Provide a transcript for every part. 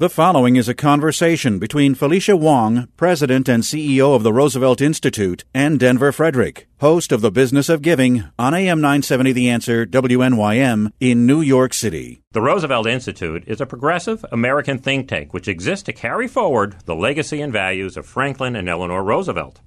The following is a conversation between Felicia Wong, President and CEO of the Roosevelt Institute, and Denver Frederick, host of The Business of Giving on AM 970 The Answer WNYM in New York City. The Roosevelt Institute is a progressive American think tank which exists to carry forward the legacy and values of Franklin and Eleanor Roosevelt.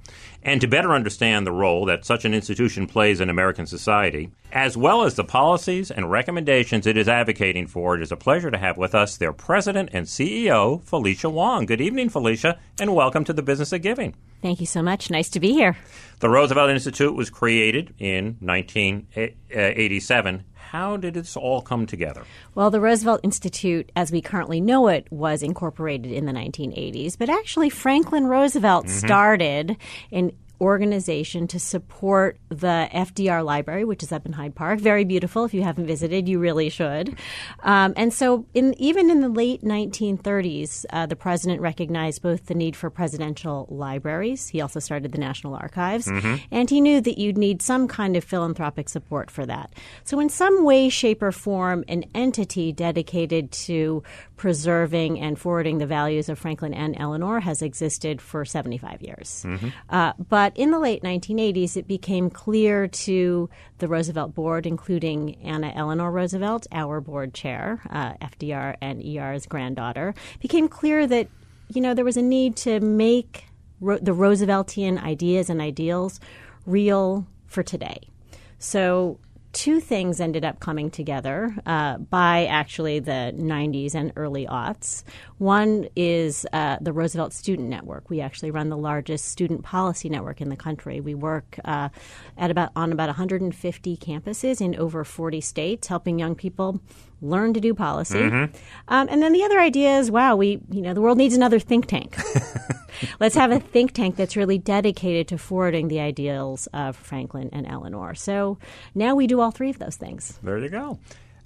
And to better understand the role that such an institution plays in American society, as well as the policies and recommendations it is advocating for, it is a pleasure to have with us their president and CEO, Felicia Wong. Good evening, Felicia, and welcome to the Business of Giving. Thank you so much. Nice to be here. The Roosevelt Institute was created in 1987. How did this all come together? Well, the Roosevelt Institute, as we currently know it, was incorporated in the 1980s, but actually Franklin Roosevelt mm-hmm. started in organization to support the FDR Library, which is up in Hyde Park. Very beautiful. If you haven't visited, you really should. Um, and so, in, even in the late 1930s, uh, the president recognized both the need for presidential libraries. He also started the National Archives, mm-hmm. and he knew that you'd need some kind of philanthropic support for that. So, in some way, shape, or form, an entity dedicated to preserving and forwarding the values of Franklin and Eleanor has existed for 75 years. Mm-hmm. Uh, but in the late 1980s, it became clear to the Roosevelt board, including Anna Eleanor Roosevelt, our board chair, uh, FDR and ER's granddaughter, became clear that you know there was a need to make ro- the Rooseveltian ideas and ideals real for today. So two things ended up coming together uh, by actually the 90s and early aughts. One is uh, the Roosevelt Student Network. We actually run the largest student policy network in the country. We work uh, at about on about 150 campuses in over 40 states, helping young people learn to do policy. Mm-hmm. Um, and then the other idea is, wow, we you know the world needs another think tank. Let's have a think tank that's really dedicated to forwarding the ideals of Franklin and Eleanor. So now we do all three of those things. There you go.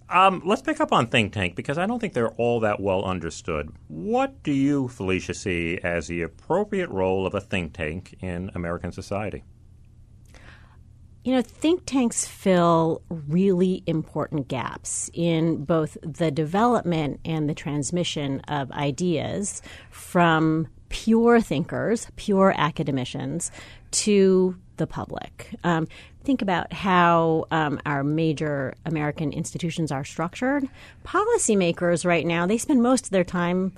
Um, let's pick up on think tank because I don't think they're all that well understood. What do you, Felicia, see as the appropriate role of a think tank in American society? You know, think tanks fill really important gaps in both the development and the transmission of ideas from pure thinkers, pure academicians, to the public. Um, think about how um, our major American institutions are structured. Policymakers right now, they spend most of their time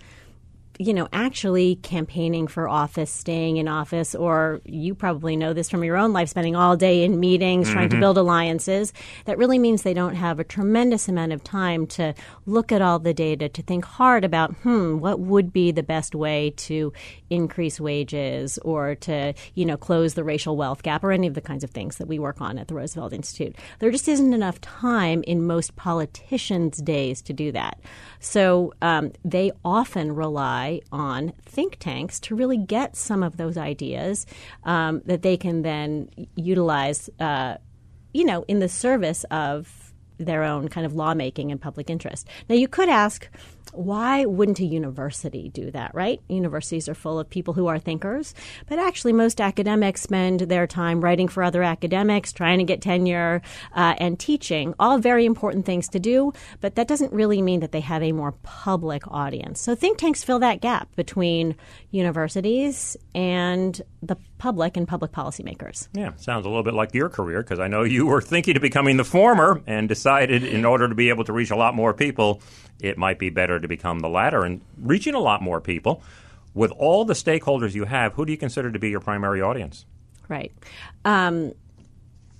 you know, actually campaigning for office, staying in office, or you probably know this from your own life, spending all day in meetings, mm-hmm. trying to mm-hmm. build alliances, that really means they don't have a tremendous amount of time to look at all the data, to think hard about, hmm, what would be the best way to increase wages or to, you know, close the racial wealth gap or any of the kinds of things that we work on at the Roosevelt Institute. There just isn't enough time in most politicians' days to do that. So um, they often rely on think tanks to really get some of those ideas um, that they can then utilize, uh, you know, in the service of their own kind of lawmaking and public interest. Now, you could ask, why wouldn't a university do that, right? Universities are full of people who are thinkers, but actually, most academics spend their time writing for other academics, trying to get tenure, uh, and teaching. All very important things to do, but that doesn't really mean that they have a more public audience. So, think tanks fill that gap between universities and the public and public policymakers. Yeah, sounds a little bit like your career because I know you were thinking of becoming the former and decided in order to be able to reach a lot more people it might be better to become the latter and reaching a lot more people. With all the stakeholders you have, who do you consider to be your primary audience? Right. Um,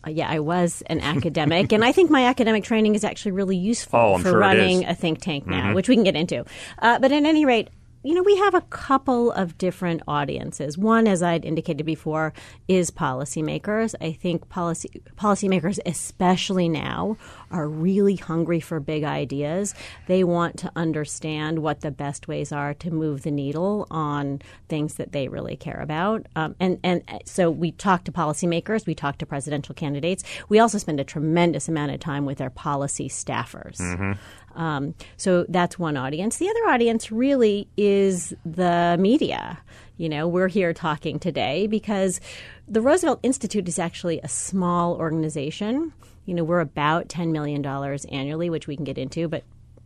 yeah, I was an academic, and I think my academic training is actually really useful oh, for sure running a think tank now, mm-hmm. which we can get into. Uh, but at any rate, you know, we have a couple of different audiences. One, as I'd indicated before, is policymakers. I think policy policymakers, especially now, are really hungry for big ideas. They want to understand what the best ways are to move the needle on things that they really care about. Um, and and so we talk to policymakers, we talk to presidential candidates. We also spend a tremendous amount of time with their policy staffers. Mm-hmm. Um, so that's one audience. The other audience really is the media. You know, we're here talking today because the Roosevelt Institute is actually a small organization. You know, we're about $10 million annually, which we can get into, but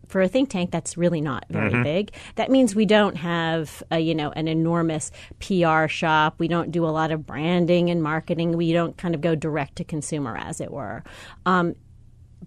for a think tank, that's really not very Mm-hmm. big. That means we don't have, a, you know, an enormous PR shop. We don't do a lot of branding and marketing. We don't kind of go direct to consumer, as it were. Um,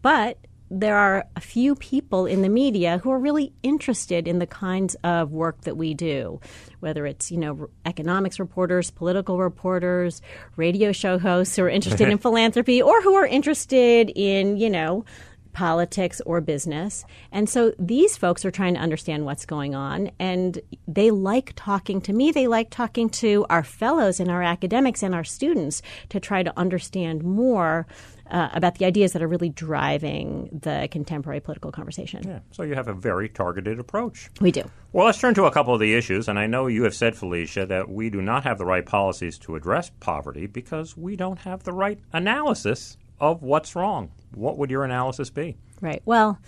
but there are a few people in the media who are really interested in the kinds of work that we do, whether it's you know economics reporters, political reporters, radio show hosts who are interested in philanthropy, or who are interested in you know politics or business. And so these folks are trying to understand what's going on and they like talking to me. They like talking to our fellows and our academics and our students to try to understand more uh, about the ideas that are really driving the contemporary political conversation. Yeah, so you have a very targeted approach. We do. Well, let's turn to a couple of the issues. And I know you have said, Felicia, that we do not have the right policies to address poverty because we don't have the right analysis of what's wrong. What would your analysis be? Right. Well,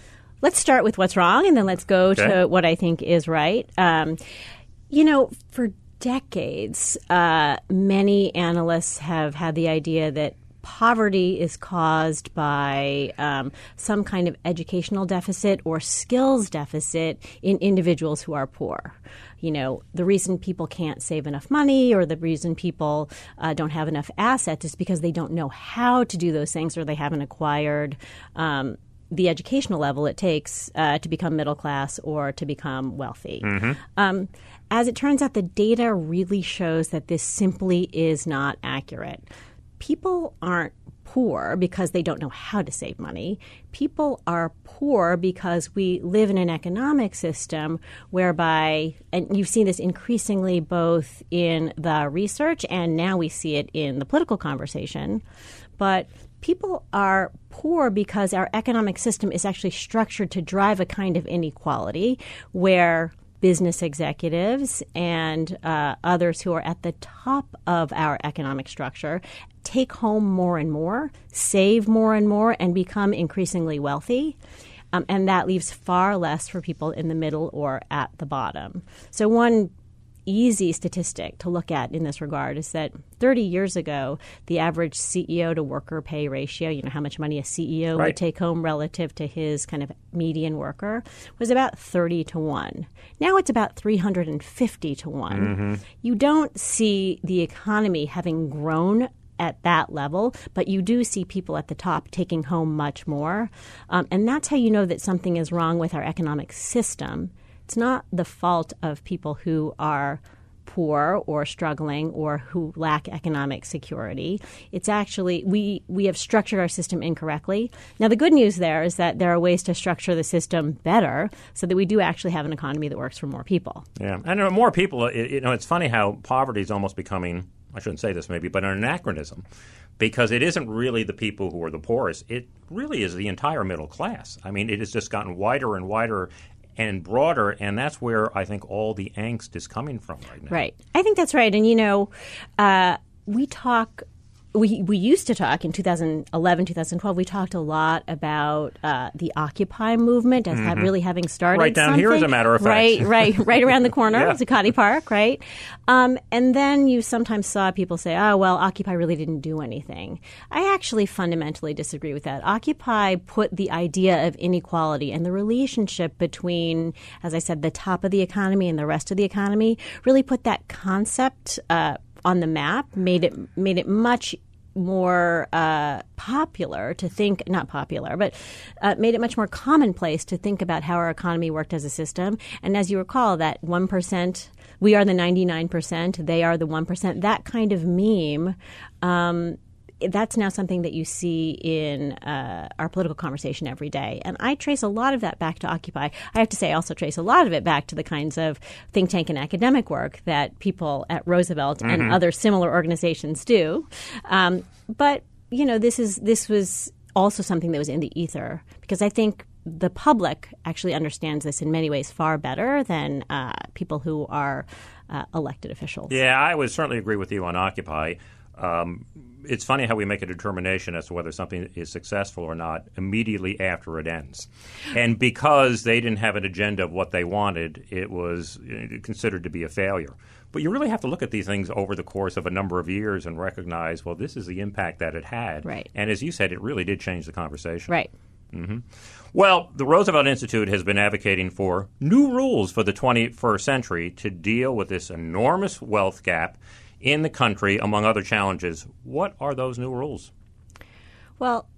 let's start with what's wrong and then let's go Okay. to what I think is right. Um, you know, for decades, uh, many analysts have had the idea that poverty is caused by um, some kind of educational deficit or skills deficit in individuals who are poor. You know, the reason people can't save enough money or the reason people uh, don't have enough assets is because they don't know how to do those things or they haven't acquired. Um, the educational level it takes uh, to become middle class or to become wealthy. Um, as it turns out, the data really shows that this simply is not accurate. People aren't poor because they don't know how to save money. People are poor because we live in an economic system whereby, and you've seen this increasingly both in the research and now we see it in the political conversation, but people are poor because our economic system is actually structured to drive a kind of inequality where business executives and uh, others who are at the top of our economic structure take home more and more, save more and more, and become increasingly wealthy. Um, and that leaves far less for people in the middle or at the bottom. So, one easy statistic to look at in this regard is that 30 years ago, the average CEO to worker pay ratio, you know, how much money a CEO Right. would take home relative to his kind of median worker, was about 30 to 1. Now it's about 350 to one You don't see the economy having grown at that level, but you do see people at the top taking home much more. Um, and that's how you know that something is wrong with our economic system. It's not the fault of people who are poor or struggling or who lack economic security. It's actually we we have structured our system incorrectly. Now the good news there is that there are ways to structure the system better so that we do actually have an economy that works for more people. Yeah, and more people. You know, it's funny how poverty is almost becoming. I shouldn't say this maybe, but an anachronism, because it isn't really the people who are the poorest. It really is the entire middle class. I mean, it has just gotten wider and wider and broader, and that's where I think all the angst is coming from right now. Right. I think that's right. And, you know, uh, we talk. We, we used to talk in 2011, 2012. We talked a lot about uh, the Occupy movement as have really having started. Mm-hmm. Right down here, as a matter of fact. Right, right, right around the corner, Yeah. Zuccotti Park, right? Um, and then you sometimes saw people say, "Oh, well, Occupy really didn't do anything." I actually fundamentally disagree with that. Occupy put the idea of inequality and the relationship between, as I said, the top of the economy and the rest of the economy, really put that concept uh, on the map, made it made it much more uh, popular to think, not popular, but uh, made it much more commonplace to think about how our economy worked as a system. And as you recall, that 1%, we are the 99%, they are the 1%, that kind of meme. Um, that's now something that you see in uh, our political conversation every day. And I trace a lot of that back to Occupy. I have to say, I also trace a lot of it back to the kinds of think tank and academic work that people at Roosevelt mm-hmm. and other similar organizations do. Um, but you know, this is this was also something that was in the ether because I think the public actually understands this in many ways far better than uh, people who are uh, elected officials. Yeah, I would certainly agree with you on Occupy. Um, it's funny how we make a determination as to whether something is successful or not immediately after it ends. And because they didn't have an agenda of what they wanted, it was considered to be a failure. But you really have to look at these things over the course of a number of years and recognize, well, this is the impact that it had. Right. And as you said, it really did change the conversation. Right. Mm-hmm. Well, the Roosevelt Institute has been advocating for new rules for the 21st century to deal with this enormous wealth gap in the country, among other challenges. What are those new rules? Well,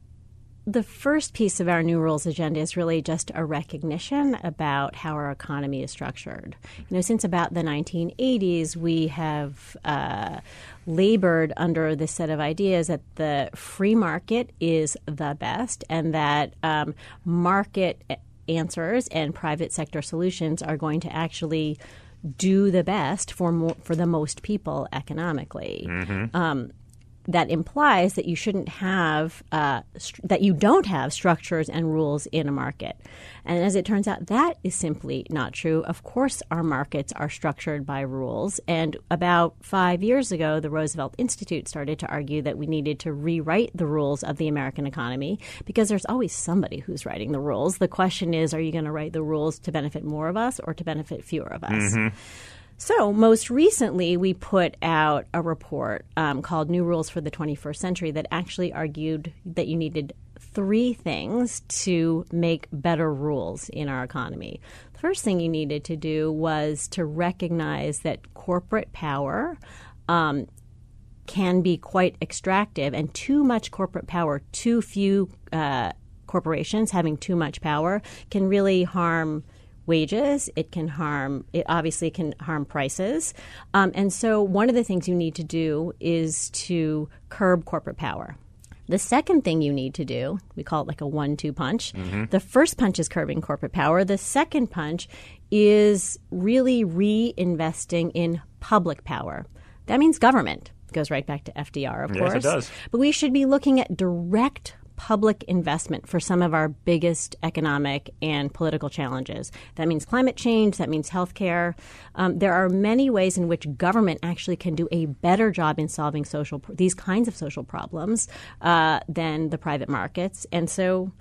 the first piece of our new rules agenda is really just a recognition about how our economy is structured. You know, since about the 1980s, we have uh, labored under this set of ideas that the free market is the best and that um, market answers and private sector solutions are going to actually do the best for for the most people economically. Mm-hmm. Um, that implies that you shouldn't have uh, st- that you don't have structures and rules in a market. And as it turns out, that is simply not true. Of course, our markets are structured by rules. And about five years ago, the Roosevelt Institute started to argue that we needed to rewrite the rules of the American economy because there's always somebody who's writing the rules. The question is, are you going to write the rules to benefit more of us or to benefit fewer of us? Mm-hmm. So, most recently, we put out a report um, called New Rules for the 21st Century that actually argued that you needed three things to make better rules in our economy. The first thing you needed to do was to recognize that corporate power um, can be quite extractive, and too much corporate power, too few uh, corporations having too much power, can really harm wages. It can harm. It obviously can harm prices. Um, and so, one of the things you need to do is to curb corporate power. The second thing you need to do, we call it like a one two punch. Mm-hmm. The first punch is curbing corporate power. The second punch is really reinvesting in public power. That means government. It goes right back to FDR, of yes, course. It does. But we should be looking at direct public investment for some of our biggest economic and political challenges. That means climate change, that means healthcare. Um, there are many ways in which government actually can do a better job in solving social these kinds of social problems uh, than the private markets. And so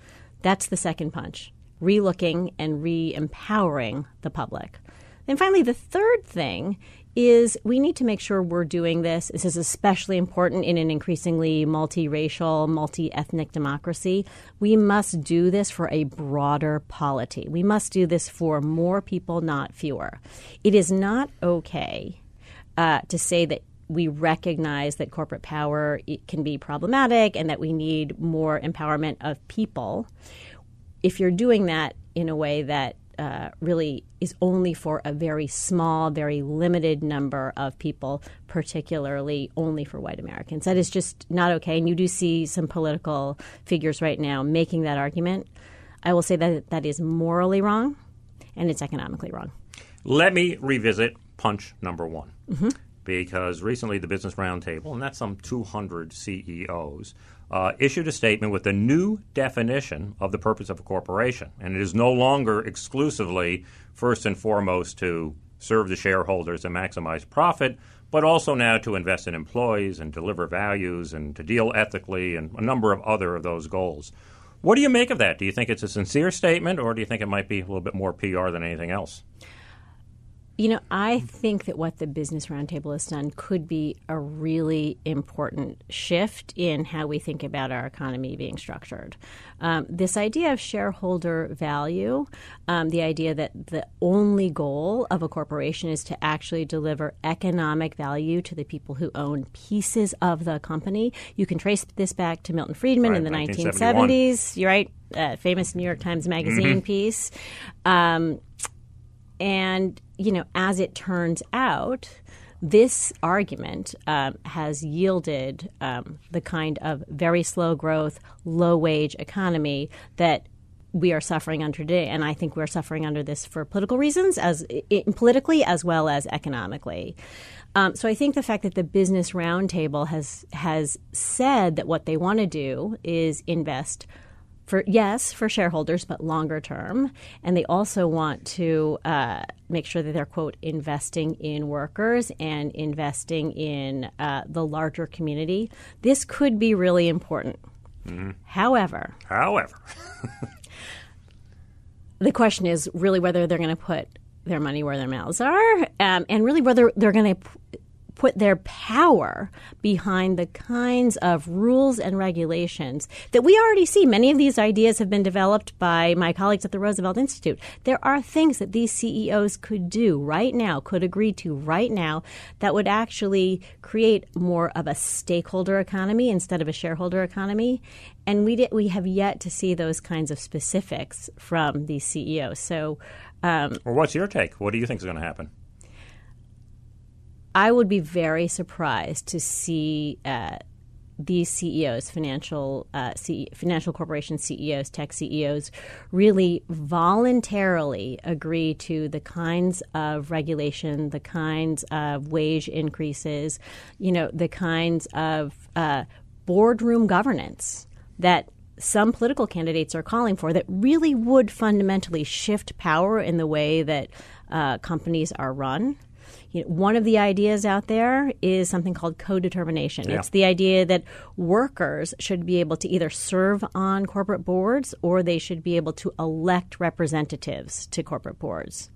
that's the second punch relooking and re empowering the public. And finally, the third thing is we need to make sure we're doing this. This is especially important in an increasingly multiracial, multi ethnic democracy. We must do this for a broader polity. We must do this for more people, not fewer. It is not okay uh, to say that we recognize that corporate power can be problematic and that we need more empowerment of people. If you're doing that in a way that uh, really is only for a very small, very limited number of people, particularly only for white Americans. That is just not okay. And you do see some political figures right now making that argument. I will say that that is morally wrong and it's economically wrong. Let me revisit punch number one. Mm-hmm. Because recently the Business Roundtable, and that's some 200 CEOs, uh, issued a statement with a new definition of the purpose of a corporation. And it is no longer exclusively, first and foremost, to serve the shareholders and maximize profit, but also now to invest in employees and deliver values and to deal ethically and a number of other of those goals. What do you make of that? Do you think it's a sincere statement or do you think it might be a little bit more PR than anything else? You know, I think that what the Business Roundtable has done could be a really important shift in how we think about our economy being structured. Um, this idea of shareholder value, um, the idea that the only goal of a corporation is to actually deliver economic value to the people who own pieces of the company. You can trace this back to Milton Friedman right, in the 1970s. You're right, uh, famous New York Times Magazine mm-hmm. piece. Um, and, you know, as it turns out, this argument um, has yielded um, the kind of very slow growth, low wage economy that we are suffering under today, and I think we're suffering under this for political reasons, as politically as well as economically. Um, so I think the fact that the Business Roundtable has has said that what they want to do is invest for yes for shareholders, but longer term, and they also want to uh, make sure that they're quote investing in workers and investing in uh, the larger community. This could be really important. Mm-hmm. However, however. the question is really whether they're going to put their money where their mouths are, um, and really whether they're going to put their power behind the kinds of rules and regulations that we already see. Many of these ideas have been developed by my colleagues at the Roosevelt Institute. There are things that these CEOs could do right now, could agree to right now, that would actually create more of a stakeholder economy instead of a shareholder economy. And we, did, we have yet to see those kinds of specifics from these CEOs. So, um, well, what's your take? What do you think is going to happen? I would be very surprised to see uh, these CEOs, financial uh, financial corporation CEOs, tech CEOs, really voluntarily agree to the kinds of regulation, the kinds of wage increases, you know, the kinds of uh, boardroom governance that some political candidates are calling for that really would fundamentally shift power in the way that uh, companies are run. You know, one of the ideas out there is something called co-determination. Yeah. It's the idea that workers should be able to either serve on corporate boards or they should be able to elect representatives to corporate boards.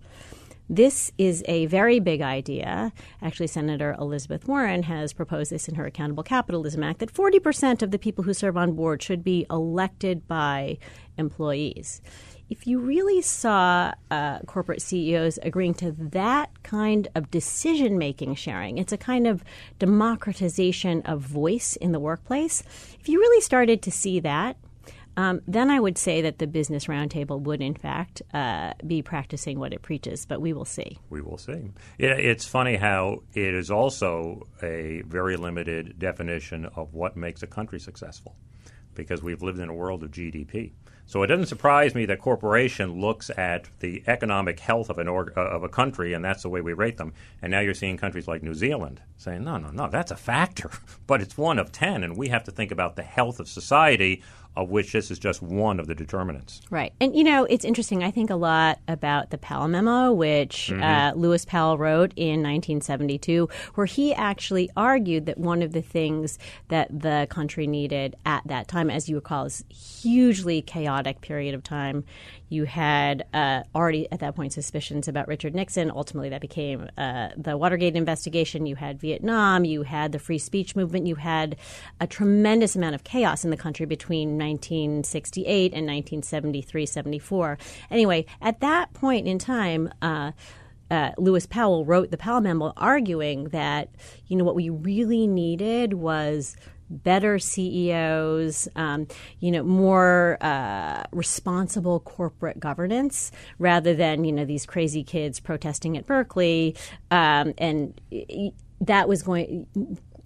This is a very big idea. Actually, Senator Elizabeth Warren has proposed this in her Accountable Capitalism Act that 40% of the people who serve on board should be elected by employees. If you really saw uh, corporate CEOs agreeing to that kind of decision making sharing, it's a kind of democratization of voice in the workplace. If you really started to see that, um, then I would say that the Business Roundtable would, in fact, uh, be practicing what it preaches, but we will see. We will see. It, it's funny how it is also a very limited definition of what makes a country successful because we've lived in a world of GDP. So it doesn't surprise me that corporation looks at the economic health of an org, uh, of a country, and that's the way we rate them. And now you're seeing countries like New Zealand saying, no, no, no, that's a factor, but it's one of ten, and we have to think about the health of society of which this is just one of the determinants. Right. And, you know, it's interesting. I think a lot about the Powell memo, which mm-hmm. uh, Lewis Powell wrote in 1972, where he actually argued that one of the things that the country needed at that time, as you recall, is hugely chaotic period of time. You had uh, already at that point suspicions about Richard Nixon. Ultimately, that became uh, the Watergate investigation. You had Vietnam. You had the free speech movement. You had a tremendous amount of chaos in the country between 1968 and 1973 74. Anyway, at that point in time, uh, uh, Lewis Powell wrote the Powell Memo arguing that, you know, what we really needed was better CEOs, um, you know, more uh, responsible corporate governance rather than you know these crazy kids protesting at Berkeley, um, and that was going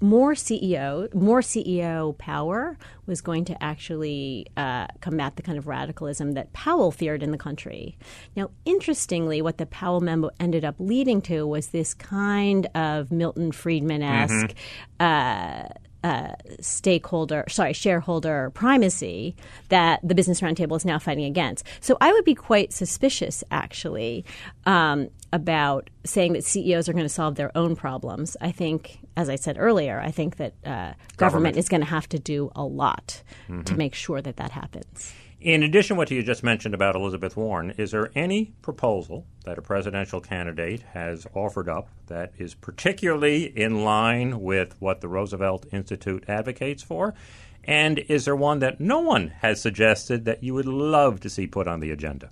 more CEO, more CEO power was going to actually uh, combat the kind of radicalism that Powell feared in the country. Now, interestingly, what the Powell memo ended up leading to was this kind of Milton Friedman esque. Mm-hmm. Uh, uh, stakeholder, sorry, shareholder primacy that the Business Roundtable is now fighting against. So I would be quite suspicious, actually, um, about saying that CEOs are going to solve their own problems. I think, as I said earlier, I think that uh, government. government. is going to have to do a lot mm-hmm. to make sure that that happens. In addition to what you just mentioned about Elizabeth Warren, is there any proposal that a presidential candidate has offered up that is particularly in line with what the Roosevelt Institute advocates for? And is there one that no one has suggested that you would love to see put on the agenda?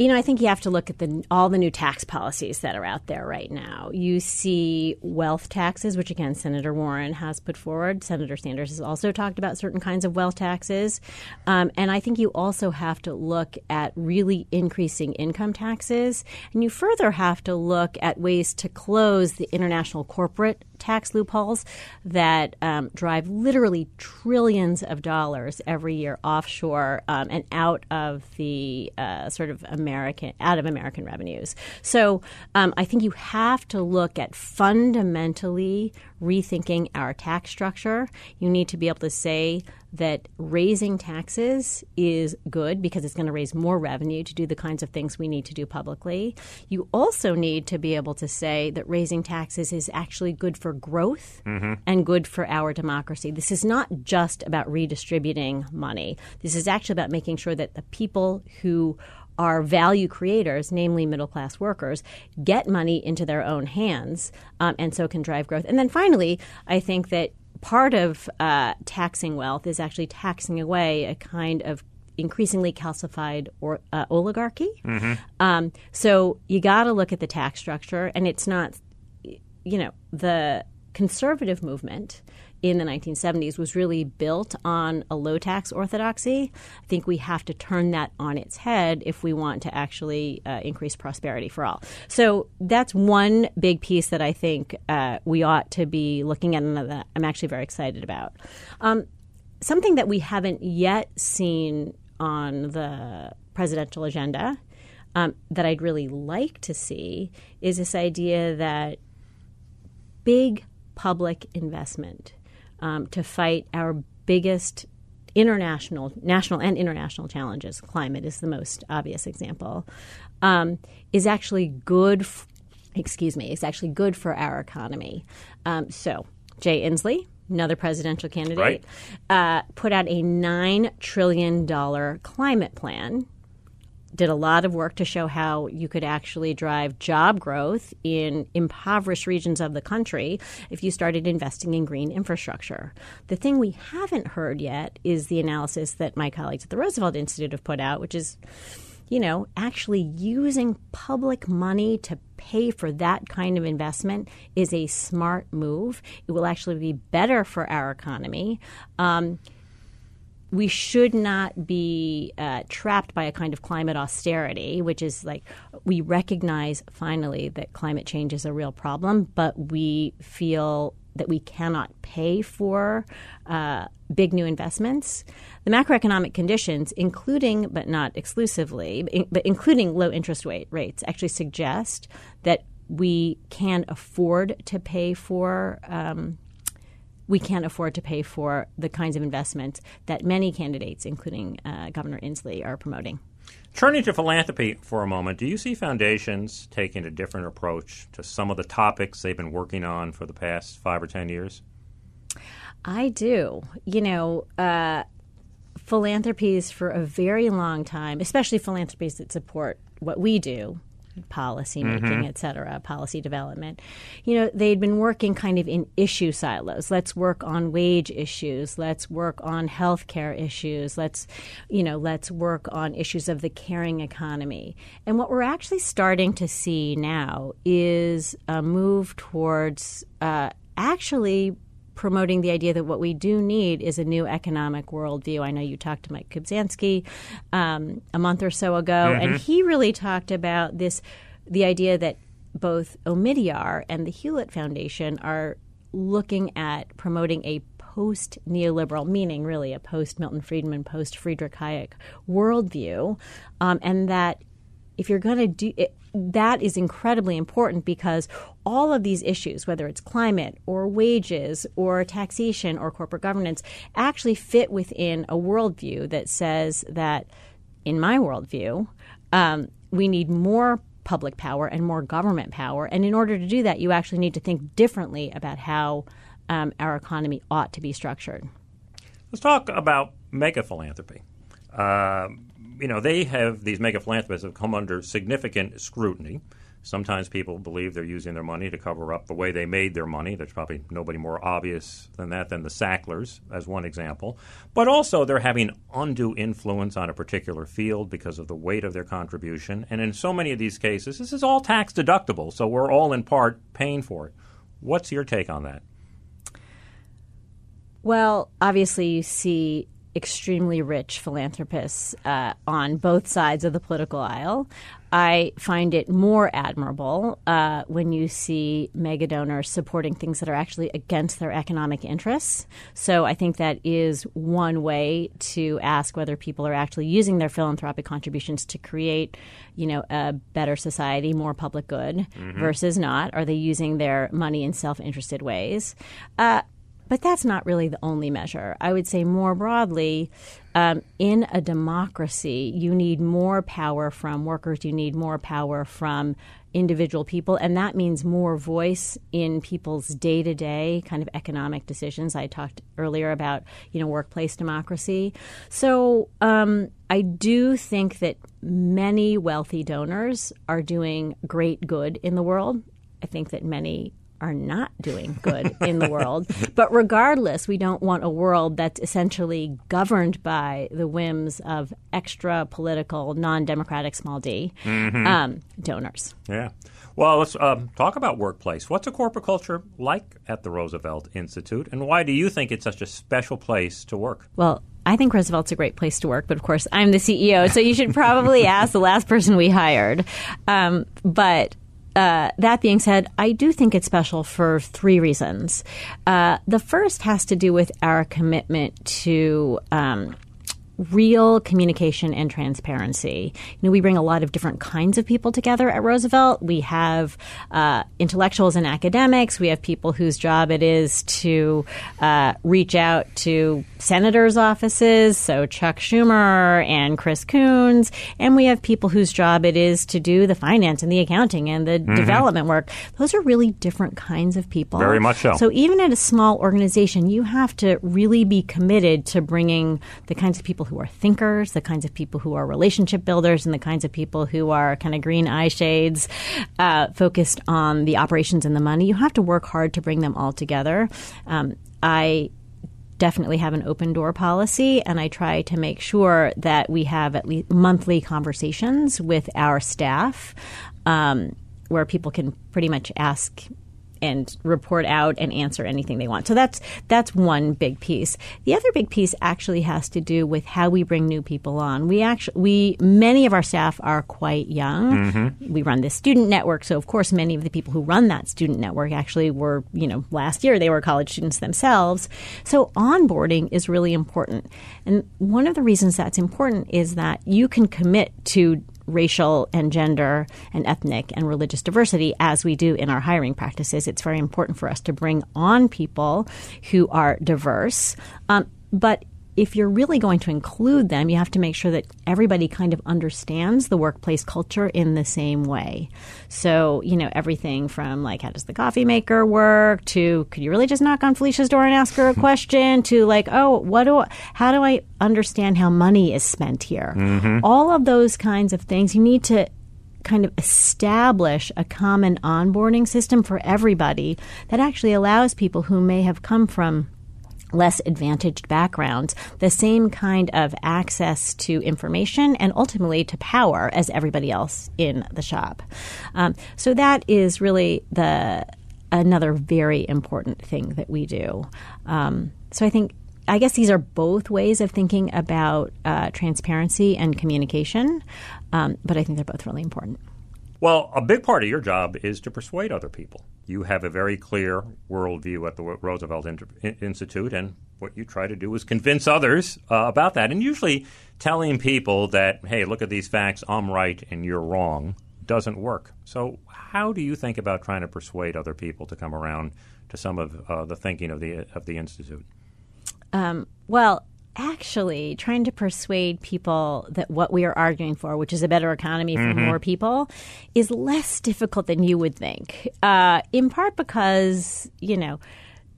You know, I think you have to look at the all the new tax policies that are out there right now. You see wealth taxes, which again Senator Warren has put forward. Senator Sanders has also talked about certain kinds of wealth taxes, um, and I think you also have to look at really increasing income taxes, and you further have to look at ways to close the international corporate tax loopholes that um, drive literally trillions of dollars every year offshore um, and out of the uh, sort of American out of American revenues. So um, I think you have to look at fundamentally rethinking our tax structure. You need to be able to say that raising taxes is good because it's going to raise more revenue to do the kinds of things we need to do publicly. You also need to be able to say that raising taxes is actually good for growth mm-hmm. and good for our democracy. This is not just about redistributing money. This is actually about making sure that the people who are value creators, namely middle class workers, get money into their own hands um, and so can drive growth. And then finally, I think that part of uh, taxing wealth is actually taxing away a kind of increasingly calcified or, uh, oligarchy. Mm-hmm. Um, so you got to look at the tax structure, and it's not, you know, the conservative movement in the 1970s was really built on a low tax orthodoxy. I think we have to turn that on its head if we want to actually uh, increase prosperity for all. So that's one big piece that I think uh, we ought to be looking at and that I'm actually very excited about. Um, something that we haven't yet seen on the presidential agenda um, that I'd really like to see is this idea that big public investment um, to fight our biggest international, national, and international challenges. Climate is the most obvious example. Um, is actually good. F- excuse me. Is actually good for our economy. Um, so Jay Inslee, another presidential candidate, right. uh, put out a nine trillion dollar climate plan did a lot of work to show how you could actually drive job growth in impoverished regions of the country if you started investing in green infrastructure. The thing we haven't heard yet is the analysis that my colleagues at the Roosevelt Institute have put out, which is you know, actually using public money to pay for that kind of investment is a smart move. It will actually be better for our economy. Um, we should not be uh, trapped by a kind of climate austerity, which is like we recognize finally that climate change is a real problem, but we feel that we cannot pay for uh, big new investments. The macroeconomic conditions, including but not exclusively, in, but including low interest rate rates, actually suggest that we can afford to pay for um, we can't afford to pay for the kinds of investments that many candidates, including uh, Governor Inslee, are promoting. Turning to philanthropy for a moment, do you see foundations taking a different approach to some of the topics they've been working on for the past five or ten years? I do. You know, uh, philanthropies for a very long time, especially philanthropies that support what we do, policy making, mm-hmm. et cetera, policy development. You know, they'd been working kind of in issue silos. Let's work on wage issues. Let's work on healthcare issues. Let's, you know, let's work on issues of the caring economy. And what we're actually starting to see now is a move towards uh, actually promoting the idea that what we do need is a new economic worldview. I know you talked to Mike Kubzansky um, a month or so ago, mm-hmm. and he really talked about this the idea that both Omidyar and the Hewlett Foundation are looking at promoting a post neoliberal, meaning really a post Milton Friedman, post Friedrich Hayek worldview, um, and that if you're going to do it, that is incredibly important because all of these issues, whether it's climate or wages or taxation or corporate governance, actually fit within a worldview that says that, in my worldview, um, we need more public power and more government power. And in order to do that, you actually need to think differently about how um, our economy ought to be structured. Let's talk about mega philanthropy. Uh, you know, they have these mega philanthropists have come under significant scrutiny. Sometimes people believe they're using their money to cover up the way they made their money. There's probably nobody more obvious than that than the Sacklers, as one example. But also, they're having undue influence on a particular field because of the weight of their contribution. And in so many of these cases, this is all tax deductible, so we're all in part paying for it. What's your take on that? Well, obviously, you see extremely rich philanthropists uh, on both sides of the political aisle. I find it more admirable uh, when you see mega donors supporting things that are actually against their economic interests. So I think that is one way to ask whether people are actually using their philanthropic contributions to create, you know, a better society, more public good, mm-hmm. versus not. Are they using their money in self-interested ways? Uh, but that's not really the only measure. I would say more broadly, um, in a democracy, you need more power from workers, you need more power from individual people, and that means more voice in people's day to day kind of economic decisions. I talked earlier about you know workplace democracy. So um, I do think that many wealthy donors are doing great good in the world. I think that many are not doing good in the world. But regardless, we don't want a world that's essentially governed by the whims of extra political, non democratic, small d mm-hmm. um, donors. Yeah. Well, let's um, talk about workplace. What's a corporate culture like at the Roosevelt Institute, and why do you think it's such a special place to work? Well, I think Roosevelt's a great place to work, but of course, I'm the CEO, so you should probably ask the last person we hired. Um, but uh, that being said, I do think it's special for three reasons. Uh, the first has to do with our commitment to um, real communication and transparency. You know, we bring a lot of different kinds of people together at Roosevelt. We have uh, intellectuals and academics. We have people whose job it is to uh, reach out to senators' offices, so Chuck Schumer and Chris Coons, and we have people whose job it is to do the finance and the accounting and the mm-hmm. development work. Those are really different kinds of people. Very much so. So even at a small organization, you have to really be committed to bringing the kinds of people who are thinkers, the kinds of people who are relationship builders, and the kinds of people who are kind of green eye shades, uh, focused on the operations and the money. You have to work hard to bring them all together. Um, I definitely have an open door policy, and I try to make sure that we have at least monthly conversations with our staff um, where people can pretty much ask and report out and answer anything they want. So that's that's one big piece. The other big piece actually has to do with how we bring new people on. We actually we many of our staff are quite young. Mm-hmm. We run this student network, so of course many of the people who run that student network actually were, you know, last year they were college students themselves. So onboarding is really important. And one of the reasons that's important is that you can commit to racial and gender and ethnic and religious diversity as we do in our hiring practices. It's very important for us to bring on people who are diverse. Um, but if you're really going to include them, you have to make sure that everybody kind of understands the workplace culture in the same way. So, you know, everything from like, how does the coffee maker work to could you really just knock on Felicia's door and ask her a question to like, oh, what do, I, how do I understand how money is spent here? Mm-hmm. All of those kinds of things, you need to kind of establish a common onboarding system for everybody that actually allows people who may have come from less advantaged backgrounds the same kind of access to information and ultimately to power as everybody else in the shop. Um, so that is really the another very important thing that we do. Um, so I think I guess these are both ways of thinking about uh, transparency and communication, um, but I think they're both really important. Well, a big part of your job is to persuade other people. You have a very clear worldview at the Roosevelt Institute, and what you try to do is convince others uh, about that. And usually telling people that, hey, look at these facts, I'm right and you're wrong, doesn't work. So, how do you think about trying to persuade other people to come around to some of uh, the thinking of the of the institute? Um, well, actually trying to persuade people that what we are arguing for, which is a better economy for mm-hmm. more people, is less difficult than you would think. Uh, in part because, you know,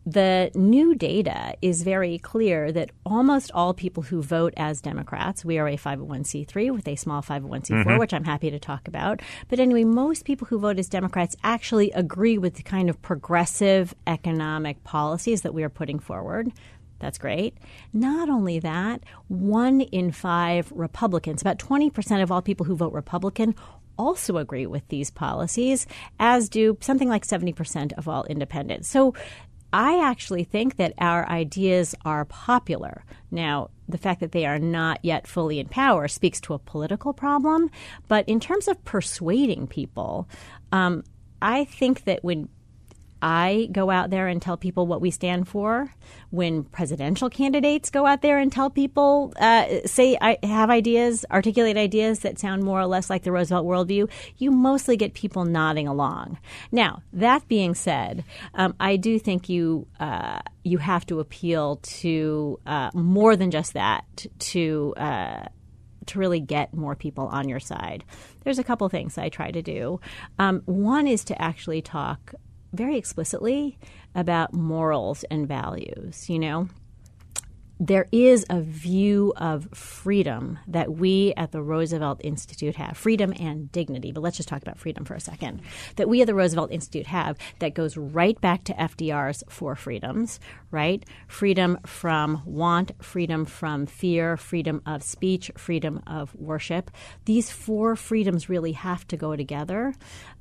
the new data is very clear that almost all people who vote as Democrats, we are a 501c3 with a small 501c4, mm-hmm. which I'm happy to talk about. But anyway, most people who vote as Democrats actually agree with the kind of progressive economic policies that we are putting forward. That's great. Not only that, one in five Republicans, about 20% of all people who vote Republican, also agree with these policies, as do something like 70% of all independents. So I actually think that our ideas are popular. Now, the fact that they are not yet fully in power speaks to a political problem. But in terms of persuading people, um, I think that when I go out there and tell people what we stand for. When presidential candidates go out there and tell people, uh, say, I have ideas, articulate ideas that sound more or less like the Roosevelt worldview, you mostly get people nodding along. Now, that being said, um, I do think you uh, you have to appeal to uh, more than just that to uh, to really get more people on your side. There's a couple things I try to do. Um, one is to actually talk very explicitly about morals and values, you know? There is a view of freedom that we at the Roosevelt Institute have freedom and dignity, but let's just talk about freedom for a second. That we at the Roosevelt Institute have that goes right back to FDR's four freedoms, right? Freedom from want, freedom from fear, freedom of speech, freedom of worship. These four freedoms really have to go together.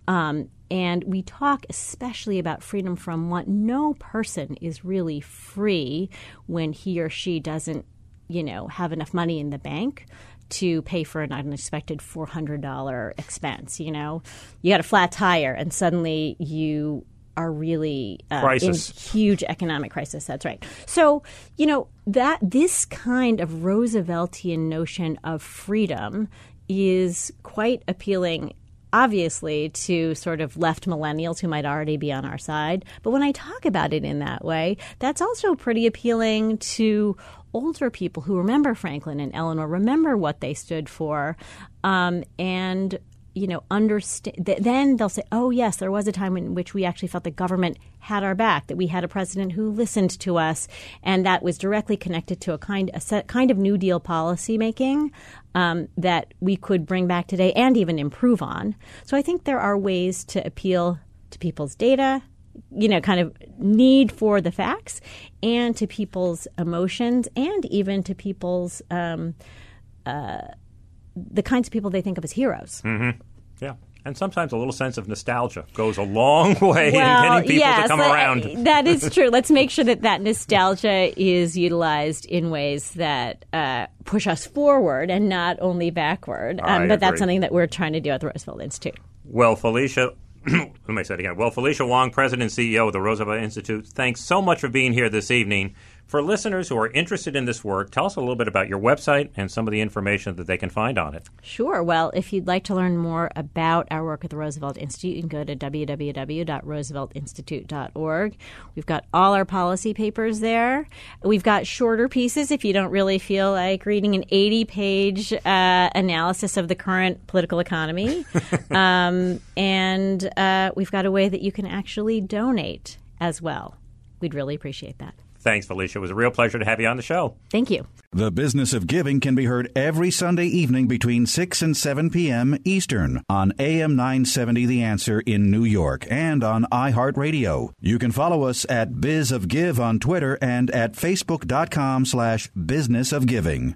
Um, and we talk especially about freedom from want. No person is really free when he or she doesn't, you know, have enough money in the bank to pay for an unexpected $400 expense. You know, you got a flat tire and suddenly you are really uh, in huge economic crisis. That's right. So, you know, that this kind of Rooseveltian notion of freedom is quite appealing obviously to sort of left millennials who might already be on our side. But when I talk about it in that way, that's also pretty appealing to older people who remember Franklin and Eleanor, remember what they stood for, um, and you know, understand. Th- then they'll say, "Oh, yes, there was a time in which we actually felt the government had our back, that we had a president who listened to us, and that was directly connected to a kind, a set, kind of New Deal policy making um, that we could bring back today and even improve on." So I think there are ways to appeal to people's data, you know, kind of need for the facts, and to people's emotions, and even to people's um, uh, the kinds of people they think of as heroes. Mm-hmm. Yeah. And sometimes a little sense of nostalgia goes a long way well, in getting people yes, to come around. that is true. Let's make sure that that nostalgia is utilized in ways that uh, push us forward and not only backward. Um, but that's something that we're trying to do at the Roosevelt Institute. Well, Felicia, let me say it again. Well, Felicia Wong, President and CEO of the Roosevelt Institute, thanks so much for being here this evening. For listeners who are interested in this work, tell us a little bit about your website and some of the information that they can find on it. Sure. Well, if you'd like to learn more about our work at the Roosevelt Institute, you can go to www.rooseveltinstitute.org. We've got all our policy papers there. We've got shorter pieces if you don't really feel like reading an 80 page uh, analysis of the current political economy. um, and uh, we've got a way that you can actually donate as well. We'd really appreciate that. Thanks, Felicia. It was a real pleasure to have you on the show. Thank you. The Business of Giving can be heard every Sunday evening between 6 and 7 p.m. Eastern on AM 970 The Answer in New York and on iHeartRadio. You can follow us at Biz of Give on Twitter and at Facebook.com slash Business of Giving.